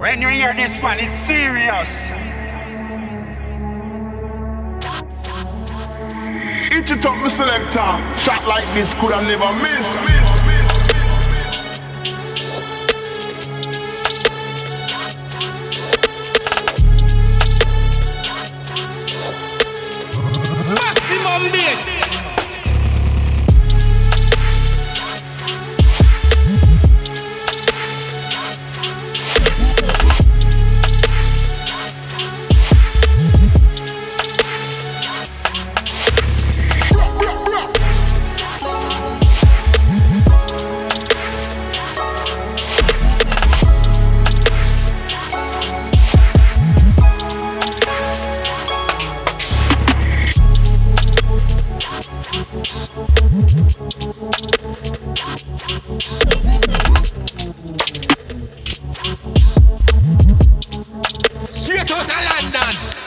When you hear this one, it's serious. Eat it up, Mr. selector. Shot like this could I never miss. miss. Maximum bass. Straight out of London.